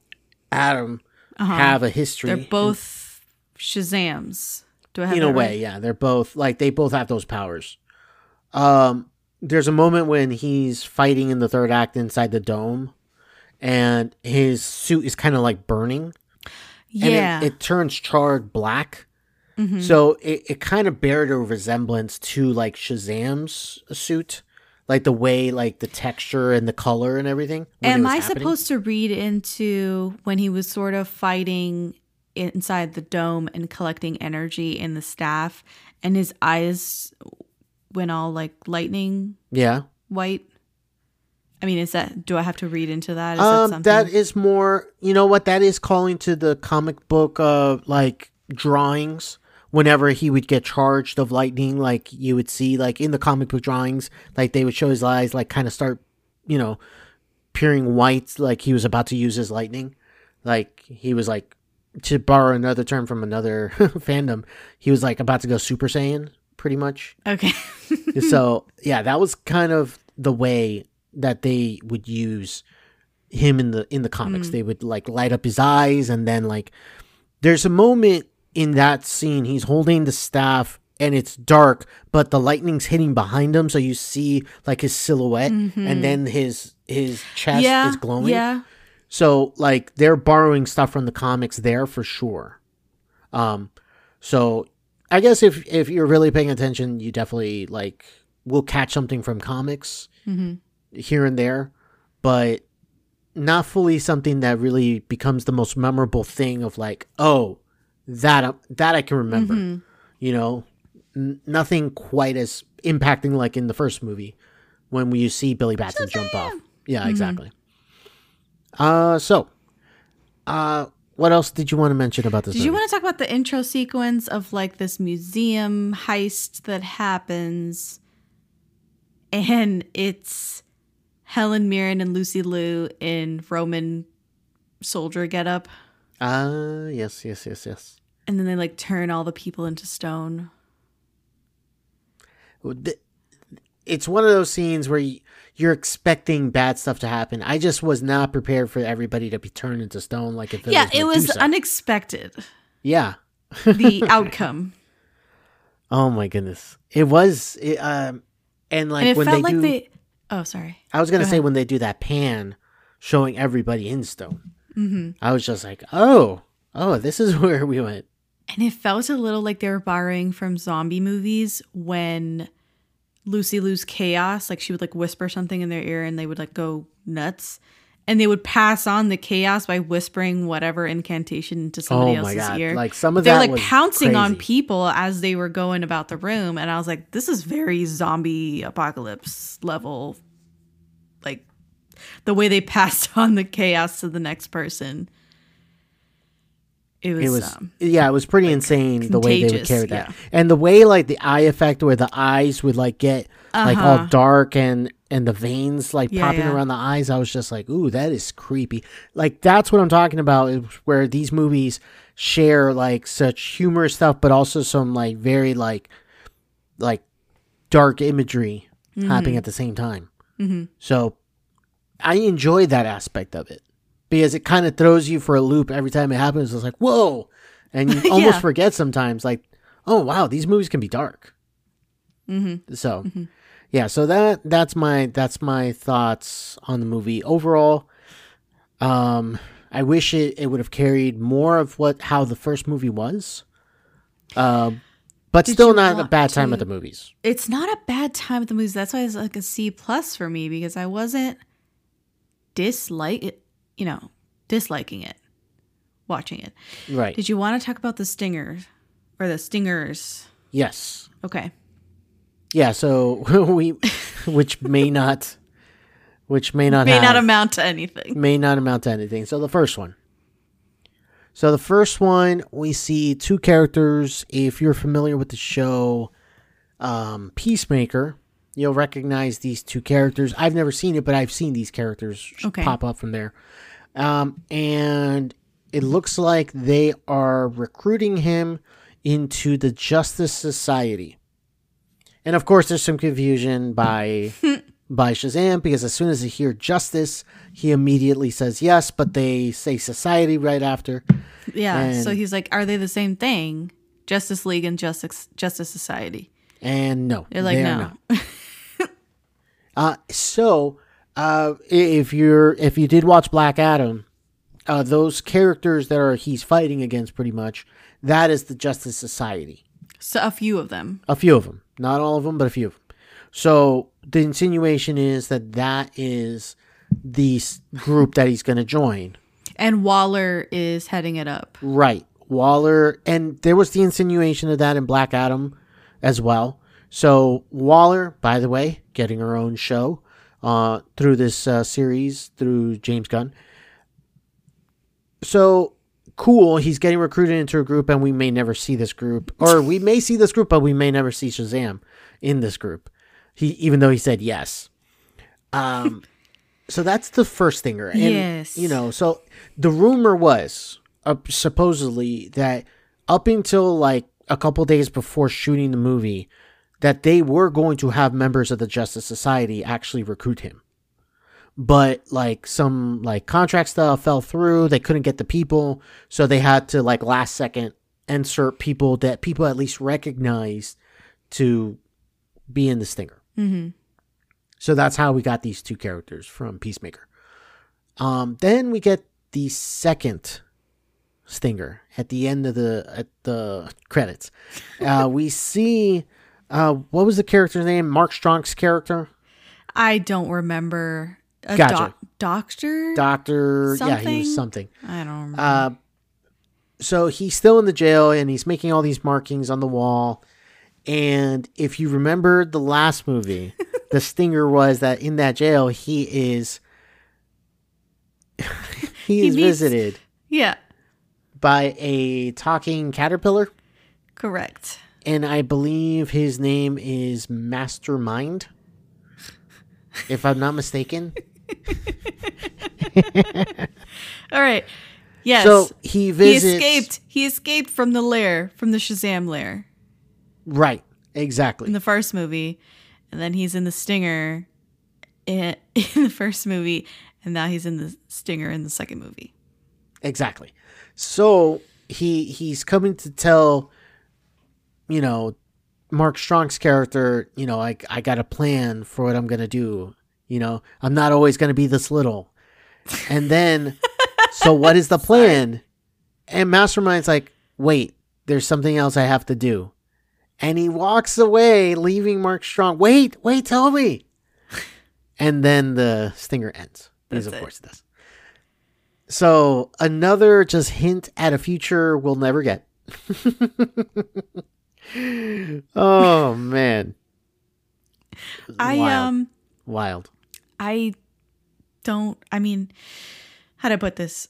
Adam have a history. Uh-huh. they're both shazams do i have in a way, right? yeah. They're both like they both have those powers. Um, there's a moment when he's fighting in the third act inside the dome, and his suit is kind of like burning. yeah Mm-hmm. it, it turns charred black. So it, it kind of bared a resemblance to like Shazam's suit, like the way, like the texture and the color and everything. Am I happening. supposed to read into when he was sort of fighting inside the dome and collecting energy in the staff, and his eyes went all like lightning Yeah, white? I mean, is that? Do I have to read into that? Is um, that that is more. You know what? That is calling to the comic book, uh, like drawings. Whenever he would get charged of lightning, like you would see, like in the comic book drawings, like they would show his eyes, like kind of start, you know, peering white, like he was about to use his lightning. Like he was like, to borrow another term from another fandom, he was like about to go Super Saiyan, pretty much. okay. so yeah, that was kind of the way that they would use him in the in the comics. Mm. They would like light up his eyes, and then like there's a moment in that scene he's holding the staff and it's dark, but the lightning's hitting behind him, so you see like his silhouette, and then his his chest yeah. is glowing. Yeah. So like they're borrowing stuff from the comics there for sure. Um so I guess if if you're really paying attention, you definitely like will catch something from comics here and there, but not fully something that really becomes the most memorable thing of like, oh, that that I can remember. You know, N- nothing quite as impacting like in the first movie when you see Billy Batson jump off. Yeah, exactly. Uh, so, uh, what else did you want to mention about this? Did you want to talk about the intro sequence of like this museum heist that happens? And it's Helen Mirren and Lucy Liu in Roman soldier getup. Ah, yes, yes, yes, yes. And then they like turn all the people into stone. It's one of those scenes where you, you're expecting bad stuff to happen. I just was not prepared for everybody to be turned into stone like if it yeah, was it was unexpected. yeah. The outcome. Oh my goodness. It was it, um and like and it when felt they like do they Oh, sorry. I was going to Go say ahead. when they do that pan showing everybody in stone. Mm-hmm. I was just like, "Oh, oh, this is where we went." And it felt a little like they were borrowing from zombie movies when Lucy Liu's chaos, like she would like whisper something in their ear and they would like go nuts. And they would pass on the chaos by whispering whatever incantation into somebody Oh else's God. ear. Like, some of they're like pouncing on people as they were going about the room. And I was like, this is very zombie apocalypse level. Like the way they passed on the chaos to the next person. It was, It was um, yeah, it was pretty insane the way they would carry that. yeah. And the way like the eye effect where the eyes would like get like all Uh-huh. dark and and the veins like Yeah, popping yeah. around the eyes, I was just like, "Ooh, that is creepy." Like that's what I'm talking about is where these movies share like such humorous stuff but also some like very like like dark imagery Mm-hmm. happening at the same time. So I enjoy that aspect of it because it kind of throws you for a loop every time it happens. It's like, whoa. And you almost Yeah. forget sometimes, like, oh, wow, these movies can be dark. Mm-hmm. So, yeah, so that that's my that's my thoughts on the movie overall. Um, I wish it, it would have carried more of what how the first movie was. Um, but Did still not a bad time to- at the movies. it's not a bad time at the movies. That's why it's like a C plus for me because I wasn't dislike you know, disliking it, watching it. Right. Did you want to talk about the stingers or the stingers? yes. Okay. Yeah, so we, which may not, which may not May have, not amount to anything. may not amount to anything. So the first one. So the first one, we see two characters. If you're familiar with the show, um, Peacemaker, you'll recognize these two characters. I've never seen it, but I've seen these characters Okay. pop up from there. Um, and it looks like they are recruiting him into the Justice Society. And of course, there's some confusion by by Shazam because as soon as they hear justice, he immediately says yes, but they say society right after. Yeah. so he's like, are they the same thing? Justice League and Justice Justice Society. And no, They're like, they no. not. Uh, so uh, if you're if you did watch Black Adam, uh, those characters that are he's fighting against, pretty much, that is the Justice Society. so a few of them. A few of them, not all of them, but a few of them. So the insinuation is that that is the group that he's going to join. And Waller is heading it up. Right. Waller, and there was the insinuation of that in Black Adam as well. So Waller, by the way, getting her own show uh, through this uh, series through James Gunn. So cool. He's getting recruited into a group, and we may never see this group, or we may see this group, but we may never see Shazam in this group. He, even though he said yes. Um, so that's the first thinger. And, Yes. You know, so the rumor was uh, supposedly that up until like a couple days before shooting the movie, that they were going to have members of the Justice Society actually recruit him. But like some like contract stuff fell through, they couldn't get the people, so they had to like last second insert people that people at least recognized to be in the stinger. Mm-hmm. So that's how we got these two characters from Peacemaker. Um, then we get the second stinger at the end of the at the credits. Uh, we see uh, what was the character's name? Mark Strong's character, I don't remember. A Gotcha. doc- doctor? Doctor. Yeah, he Something? was something. I don't remember. Uh, so he's still in the jail and he's making all these markings on the wall. And if you remember the last movie, the stinger was that in that jail he is he He is meets- visited yeah, by a talking caterpillar, correct. And I believe his name is Mastermind. If I'm not mistaken. All right. Yes. So he he escaped. He escaped from the lair, from the Shazam lair Right. Exactly. In the first movie. and then he's in the Stinger in, in the first movie, and now he's in the Stinger in the second movie. Exactly. So he he's coming to tell, you know, Mark Strong's character, you know, I I got a plan for what I'm gonna do. You know, I'm not always gonna be this little. And then, so what is the plan? And Mastermind's like, wait, there's something else I have to do. And he walks away, leaving Mark Strong. Wait, wait, tell me. And then the stinger ends. Because of it. course it does. So another just hint at a future we'll never get. oh man. I Wild. um Wild. I don't I mean how to put this?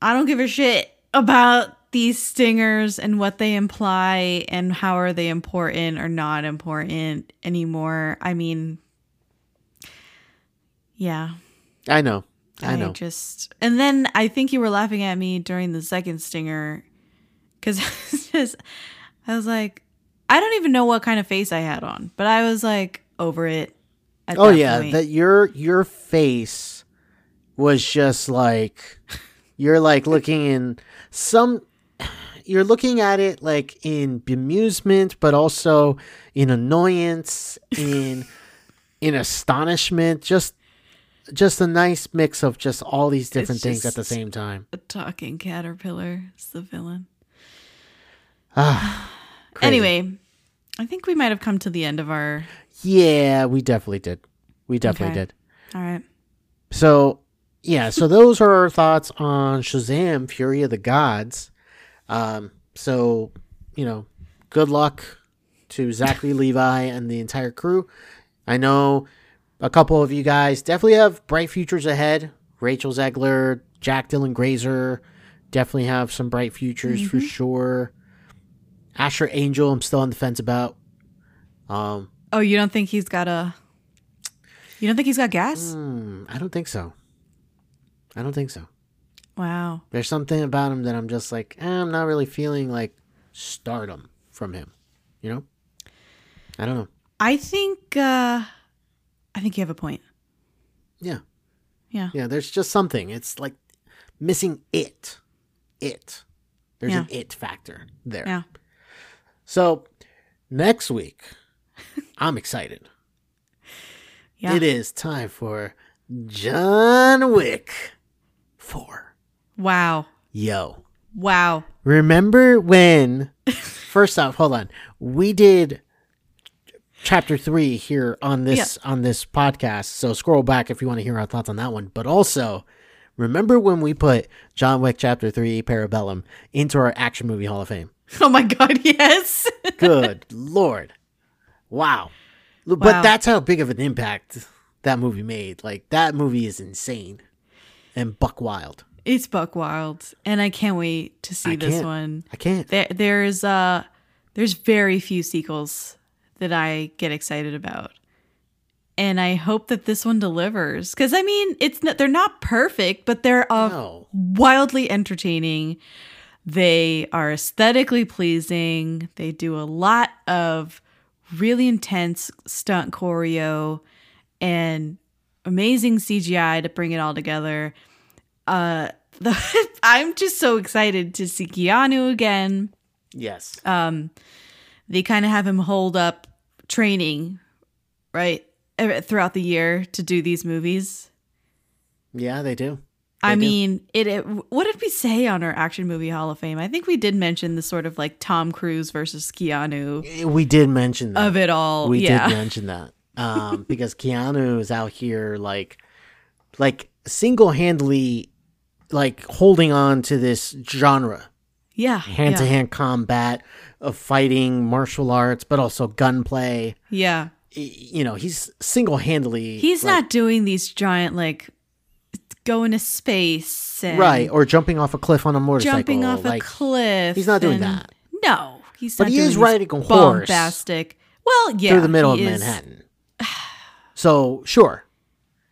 I don't give a shit about these stingers and what they imply and how are they important or not important anymore. I mean yeah. I know. I know. just and then I think you were laughing at me during the second stinger because I was just I was like I don't even know what kind of face I had on, but I was like over it. At oh yeah, point. that your your face was just like you're like looking in some you're looking at it like in bemusement but also in annoyance in in astonishment just just a nice mix of just all these different things at the same time a talking caterpillar is the villain. ah. Anyway, I think we might have come to the end of our. yeah we definitely did we definitely Okay. did All right. So, yeah, so those are our thoughts on Shazam: Fury of the Gods. Um, so, you know, good luck to Zachary Levi and the entire crew. I know a couple of you guys definitely have bright futures ahead. Rachel Zegler, Jack Dylan Grazer definitely have some bright futures for sure. Asher Angel, I'm still on the fence about. Um, Oh, you don't think he's got a? You don't think he's got gas? hmm, I don't think so. I don't think so. Wow. There's something about him that I'm just like, eh, I'm not really feeling like stardom from him. You know? I don't know. I think. uh I think you have a point. Yeah. Yeah. Yeah, there's just something. It's like missing it. It. There's an it factor there. Yeah. So next week, I'm excited. Yeah. It is time for John Wick 4. Wow. Yo. Wow. Remember when? first off, hold on. We did chapter three here on this on this podcast. So scroll back if you want to hear our thoughts on that one. But also, remember when we put John Wick chapter three Parabellum into our action movie Hall of Fame? Oh my God. Yes. Good lord, wow! But that's how big of an impact that movie made. Like that movie is insane and buck wild. it's Buck Wild, and I can't wait to see I this one. I can't. There, there's uh, there's very few sequels that I get excited about, and I hope that this one delivers. Because I mean, it's not, they're not perfect, but they're uh, No. wildly entertaining. They are aesthetically pleasing. They do a lot of really intense stunt choreo and amazing CGI to bring it all together. Uh, the, I'm just so excited to see Keanu again. Yes. Um, they kind of have him hold up training, right, throughout the year to do these movies. yeah, they do. I do. mean, it, it. What did we say on our Action Movie Hall of Fame? I think we did mention the sort of like Tom Cruise versus Keanu We did mention that. of it all. We yeah, did mention that. Um, because Keanu is out here like like single handedly like holding on to this genre. yeah, hand to hand combat of fighting, martial arts, but also gunplay. Yeah, You know, he's single handedly he's not doing these giant like going to space and right or jumping off a cliff on a motorcycle. jumping off like, a cliff. he's not doing and- that. No, he's But he is riding a horse Bombastic. Well, yeah, through the middle of is- Manhattan. So sure,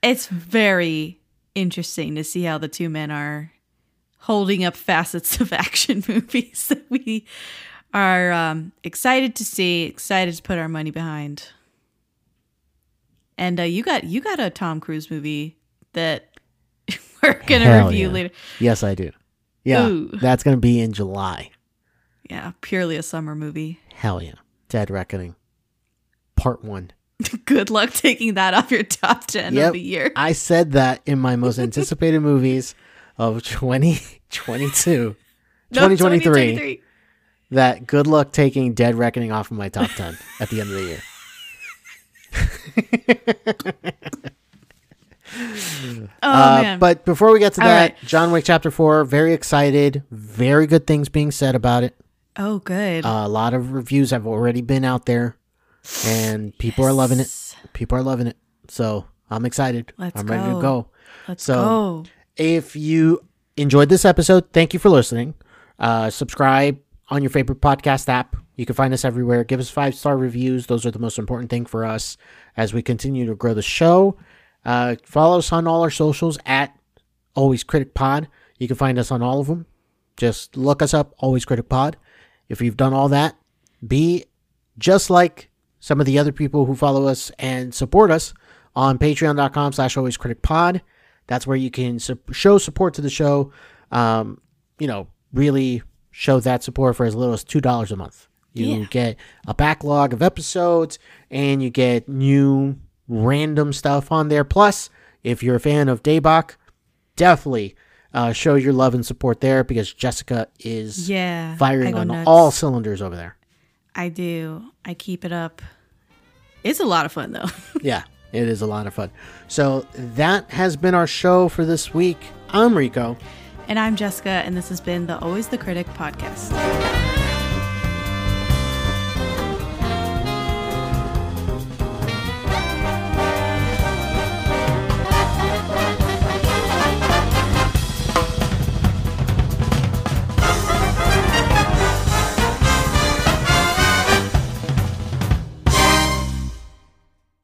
It's very interesting to see how the two men are holding up facets of action movies that we are um, excited to see, excited to put our money behind. And uh, you got you got a Tom Cruise movie that we're gonna Hell review yeah. later. Yes, I do. Yeah, Ooh. that's going to be in July. Yeah, purely a summer movie. Hell yeah. Dead Reckoning, Part 1. Good luck taking that off your top ten Yep. of the year. I said that in my most anticipated movies of 2022, No, 2023, that good luck taking Dead Reckoning off of my top 10 at the end of the year. Oh Uh, man. but before we get to All that, right. John Wick Chapter 4, very excited. Very good things being said about it. oh good. Uh, a lot of reviews have already been out there, and people are loving it. People are loving it. So I'm excited. Let's I'm ready to go. go. Let's so- go. If you enjoyed this episode, thank you for listening. Uh, subscribe on your favorite podcast app. You can find us everywhere. Give us five star reviews. Those are the most important thing for us as we continue to grow the show. Uh, follow us on all our socials at Always Critic Pod. You can find us on all of them. Just look us up, Always Critic Pod. If you've done all that, be just like some of the other people who follow us and support us on patreon.com slash always critic pod that's where you can su- show support to the show um, you know really show that support for as little as $2 a month you Yeah. get a backlog of episodes and you get new random stuff on there plus if you're a fan of daybach definitely uh, show your love and support there because jessica is Yeah. Firing on nuts. all cylinders over there I do. I keep it up. It's a lot of fun though. yeah, it is a lot of fun. So that has been our show for this week. I'm Rico. and I'm Jessica, and this has been the Always the Critic podcast.